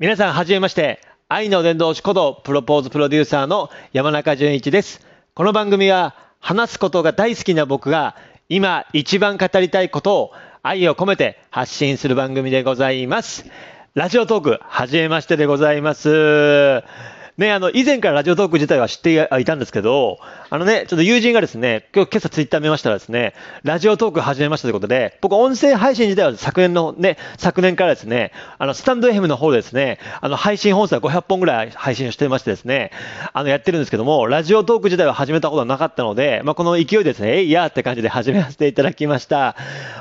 皆さん、はじめまして。愛の伝道師ことプロポーズプロデューサーの山中淳一です。この番組は話すことが大好きな僕が今一番語りたいことを愛を込めて発信する番組でございます。ラジオトーク、はじめましてでございます。ね、あの、以前からラジオトーク自体は知っていたんですけど、あのね、ちょっと友人がですね、今日今朝ツイッター見ましたらですね、ラジオトーク始めましたということで、僕音声配信自体は昨年のね、昨年からですね、あの、スタンド FM の方でですね、あの、配信本数は500本ぐらい配信してましてですね、あの、やってるんですけども、ラジオトーク自体は始めたことはなかったので、まあ、この勢いですね、えいやーって感じで始めさせていただきました。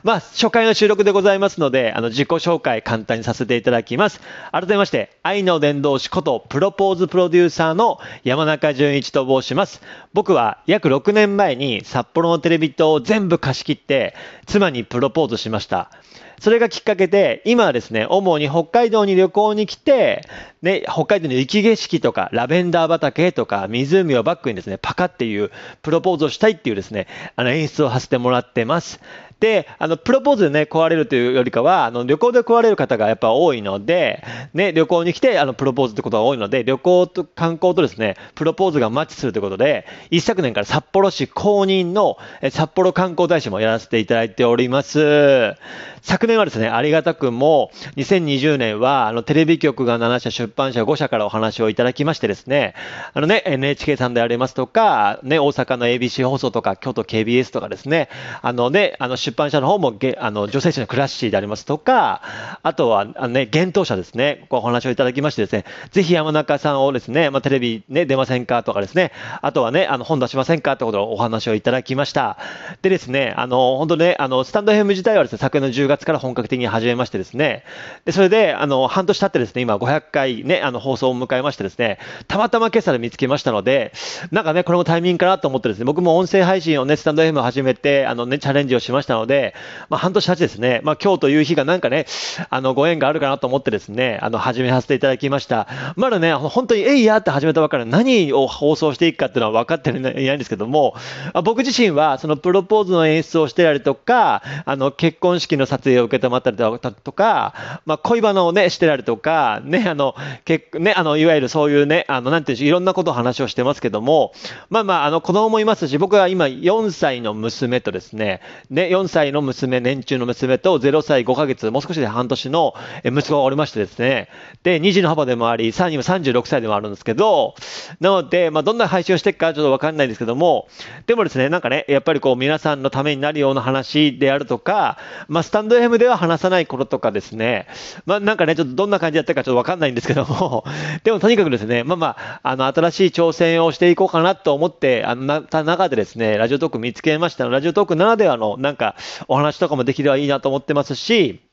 まあ、初回の収録でございますので、あの、自己紹介簡単にさせていただきます。改めまして、愛の伝道師ことプロポーズプロデューサーの山中淳一と申します。僕は約6年前に札幌のテレビ塔を全部貸し切って、妻にプロポーズしました。それがきっかけで、今はですね、主に北海道に旅行に来て、ね、北海道の雪景色とか、ラベンダー畑とか、湖をバックにですね、パカっていうプロポーズをしたいっていうですね、あの演出をさせてもらってます。で、あの、プロポーズでね、壊れるというよりかは、あの、旅行で壊れる方がやっぱ多いので、ね、旅行に来て、あの、プロポーズってことが多いので、旅行と観光とですね、プロポーズがマッチするということで、一昨年から札幌市公認のえ札幌観光大使もやらせていただいております。昨年はですね、ありがたくも、2020年は、あの、テレビ局が7社、出版社5社からお話をいただきましてですね、あのね、NHK さんでありますとか、ね、大阪の ABC 放送とか、京都 KBS とかですね、あのね、あの、出版社の方もげ、あの、女性誌のクラッシーでありますとか、あとは、あのね、幻冬社ですね、こうお話をいただきましてですね、ぜひ山中さんをですね、まあ、テレビね、出ませんかとかですね、あとはね、あの、本出しませんかってことをお話をいただきました。でですね、あの、本当ね、あの、スタンド FM 自体はですね、昨年の10月から本格的に始めましてですね、で、それで、あの、半年経ってですね、今500回ね、あの、放送を迎えましてですね、たまたま今朝で見つけましたので、なんかね、これもタイミングかなと思ってですね、僕も音声配信をね、スタンド FM 始めて、あのね、チャレンジをしましたので、まあ、半年経ちですね、まあ、今日という日がなんかね、あの、ご縁があるかなと思ってですね、あの、始めさせていただきました。まだね、本当に、えいやって始めたばかり何を放送していくかっていうのは分かっていないんですけども、あ僕自身は、そのプロポーズの演出をしてたりとか、あの、結婚式の撮影を受けてもらったりとか、まあ、恋バナをね、してたりとか、ね、あの、結ね、あの、いわゆるそういうね、あの、なんていう、いろんなことを話をしてますけども、まあまあ、あの、子供もいますし、僕は今4歳の娘とですね、ね、4歳の娘、年中の娘と0歳5ヶ月、もう少しで半年の息子がおりましてですね、で、2児の幅でもあり、さらには36歳でもあるんですけど、なので、まあ、どんな配信をしていくかちょっとわかんないんですけども、でもですね、なんかね、やっぱりこう、皆さんのためになるような話であるとか、まあ、スタンド FM では話さないこととかですね、まあ、なんかね、ちょっとどんな感じだったかちょっとわかんないんですけども、でもとにかくですね、まあまあ、あの、新しい挑戦をしていこうかなと思って、あの、なた中でですね、ラジオトーク見つけました。ラジオトークならではの、なんか、お話とかもできればいいなと思ってますし、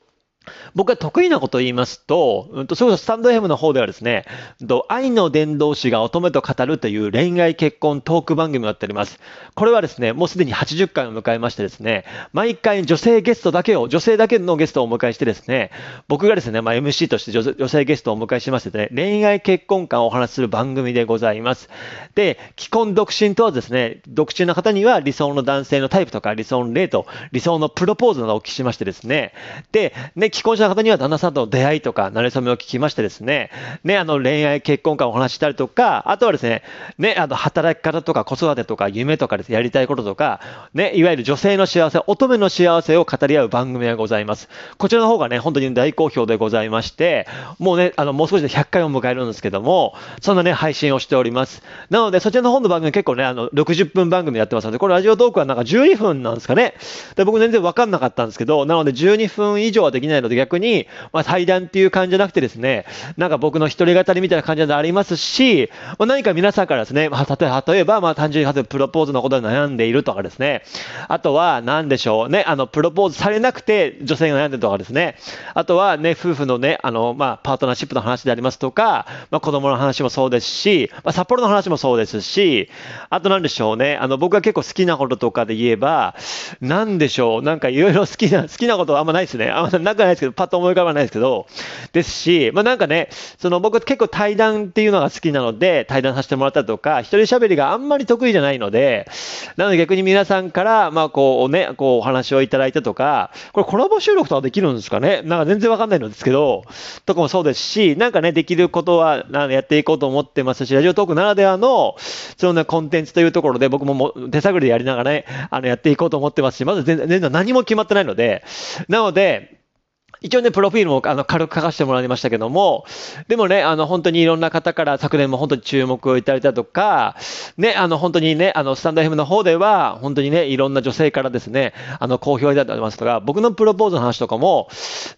僕が得意なことを言いますと、うんと、それこそスタンド FM の方ではですね、うんと愛の伝道師が乙女と語るという恋愛結婚トーク番組をやっております。これはですね、もうすでに80回を迎えましてですね、毎回女性ゲストだけを、女性だけのゲストをお迎えしてですね、僕がですね、まあ、MC として女性ゲストをお迎えしましてね、恋愛結婚観をお話しする番組でございます。で、既婚独身とはですね、独身の方には理想の男性のタイプとか理想の例と理想のプロポーズなどをお聞きしましてですね、で、ね、既婚者の方には旦那さんとの出会いとか、馴れ初めを聞きましてですね、ね、あの恋愛結婚観をお話したりとか、あとはですね、ね、あの働き方とか子育てとか夢とかです、ねやりたいこととか、ね、いわゆる女性の幸せ、乙女の幸せを語り合う番組がございます。こちらの方がね、本当に大好評でございまして、もうね、あの、もう少しで100回を迎えるんですけども、そんなね、配信をしております。なので、そちらの方の番組結構ね、あの、60分番組やってますので、これラジオトークはなんか12分なんですかね。で僕全然わかんなかったんですけど、なので12分以上はできないので逆に、まあ、対談っていう感じじゃなくてですね、なんか僕の一人語りみたいな感じでありますし、まあ、何か皆さんからですね、まあ、例えば、まあ、単純にプロポーズのことで悩んでいるとかですね、あとは、何でしょうね、あの、プロポーズされなくて女性が悩んでるとかですね、あとはね、夫婦のね、あの、まあ、パートナーシップの話でありますとか、まあ、子供の話もそうですし、まあ、札幌の話もそうですし、あと何でしょうね、あの、僕が結構好きなこととかで言えば、何でしょう、なんかいろいろ好きな、好きなことはあんまないですね。あんまなくないですけど、パッと思い浮かばないですけど、ですし、まあなんかね、その僕結構対談っていうのが好きなので、対談させてもらったとか、一人喋りがあんまり得意じゃないので、なので逆に皆さんから、まあこうね、こうお話をいただいたとか、これコラボ収録とかできるんですかね？なんか全然わかんないのですけど、とかもそうですし、なんかね、できることはやっていこうと思ってますし、ラジオトークならではの、そのね、コンテンツというところで僕もも手探りでやりながらね、あの、やっていこうと思ってますし、まず全然何も決まってないので、なので、一応ね、プロフィールもあの軽く書かせてもらいましたけども、でもね、あの本当にいろんな方から昨年も本当に注目をいただいたとか、ね、あの本当にね、あのスタンド FM の方では、本当にね、いろんな女性からですね、あの好評いただいてますとか、僕のプロポーズの話とかも、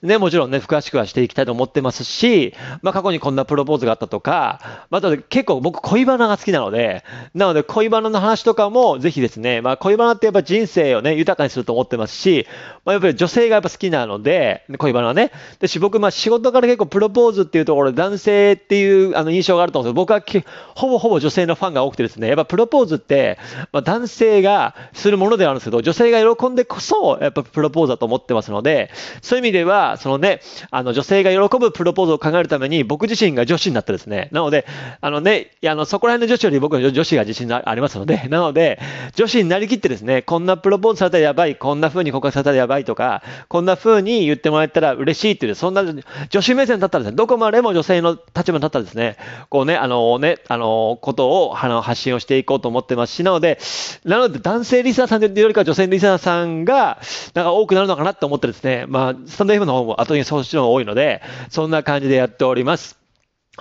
ね、もちろんね、詳しくはしていきたいと思ってますし、まあ過去にこんなプロポーズがあったとか、また結構僕恋バナが好きなので、なので恋バナの話とかもぜひですね、まあ恋バナってやっぱ人生をね、豊かにすると思ってますし、まあやっぱり女性がやっぱ好きなので、恋バナね。で、僕、まあ仕事から結構プロポーズっていうところで男性っていうあの印象があると思うんですけど、僕はほぼほぼ女性のファンが多くてですね、やっぱプロポーズって、まあ男性がするものではあるんですけど、女性が喜んでこそ、やっぱプロポーズだと思ってますので、そういう意味では、そのね、あの女性が喜ぶプロポーズを考えるために、僕自身が女子になってですね、なので、あのね、あのそこら辺の女子より僕は女子が自信がありますので、なので、女子になりきってですね、こんなプロポーズされたらやばい、こんな風に告白されたらやばいとか、こんな風に言ってもらえたら嬉しいっていう、そんな女子目線だったらですね、どこまでも女性の立場に立ったらですね、こうね、あのね、あの、ことを、あの、発信をしていこうと思ってますし、なので、なので男性リスナーさんというよりか女性リスナーさんが、なんか多くなるのかなと思ってですね、まあ、スタンド F の方も後にそうしの方が多いので、そんな感じでやっております。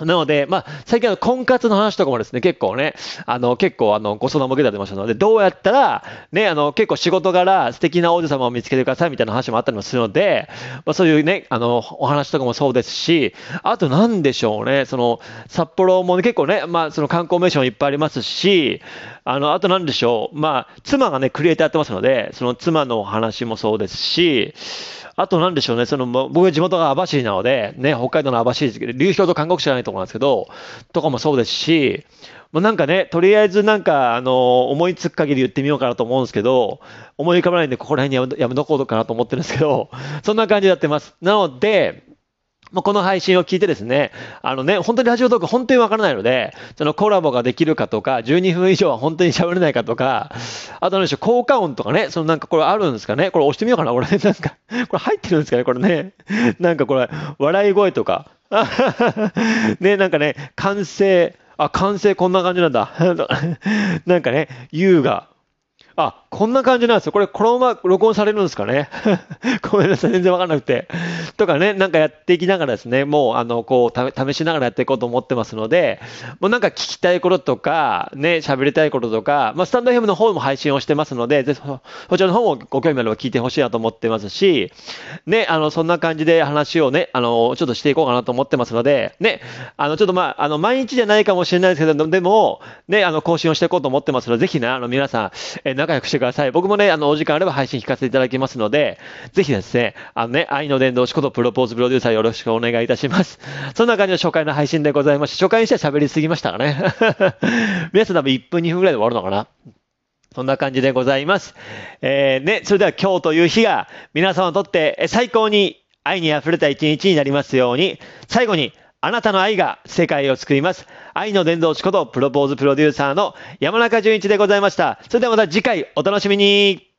なので、まあ、最近の婚活の話とかもですね、結構ね、あの、結構あの、ご相談も受けたてましたので、どうやったら、ね、あの、結構仕事柄素敵な王子様を見つけてくださいみたいな話もあったりもするので、まあ、そういうね、あの、お話とかもそうですし、あと何でしょうね、その、札幌も、ね、結構ね、まあ、その観光名所もいっぱいありますし、あの、あと何でしょう、まあ、妻がね、クリエイターやってますので、その妻のお話もそうですし、あとなんでしょうね、その、僕は地元が網走なので、ね、北海道の網走ですけど、流氷と韓国しかないと思うんですけど、とかもそうですし、もうなんかね、とりあえずなんか、あの、思いつく限り言ってみようかなと思うんですけど、思い浮かばないんで、ここら辺にやめとこうかなと思ってるんですけど、そんな感じでやってます。なので、まこの配信を聞いてですね、あのね、本当にラジオトーク本当にわからないので、そのコラボができるかとか、12分以上は本当に喋れないかとか、あと何でしょう、効果音とかね、そのなんかこれあるんですかね、これ押してみようかな、俺、なんか、これ入ってるんですかね、これね。なんかこれ、笑い声とか。ね、なんかね、完成、あ、完成こんな感じなんだ。なんかね、優雅。あ、こんな感じなんですよ。これ、このまま録音されるんですかね？ごめんなさい、全然わかんなくて。とかね、なんかやっていきながらですね、もう、あの、こう、試しながらやっていこうと思ってますので、もうなんか聞きたいこととか、ね、喋りたいこととか、まあ、スタンド FM の方も配信をしてますので、ぜひ、こちらの方もご興味あれば聞いてほしいなと思ってますし、ね、あの、そんな感じで話をね、あの、ちょっとしていこうかなと思ってますので、ね、あの、ちょっとまあ、あの、毎日じゃないかもしれないですけど、でも、ね、あの、更新をしていこうと思ってますので、ぜひね、あの、皆さん、え仲良くしてくださいださい。僕もね、あの、お時間あれば配信聞かせていただきますので、ぜひですね、あのね、愛の伝道師ことプロポーズプロデューサーよろしくお願いいたします。そんな感じの初回の配信でございまして、初回にしては喋りすぎましたかね。皆さん多分1分2分ぐらいで終わるのかな。そんな感じでございます。えー、ね、それでは今日という日が皆様にとって最高に愛に溢れた一日になりますように、最後にあなたの愛が世界を救います。愛の伝道師ことプロポーズプロデューサーの山中淳一でございました。それではまた次回お楽しみに。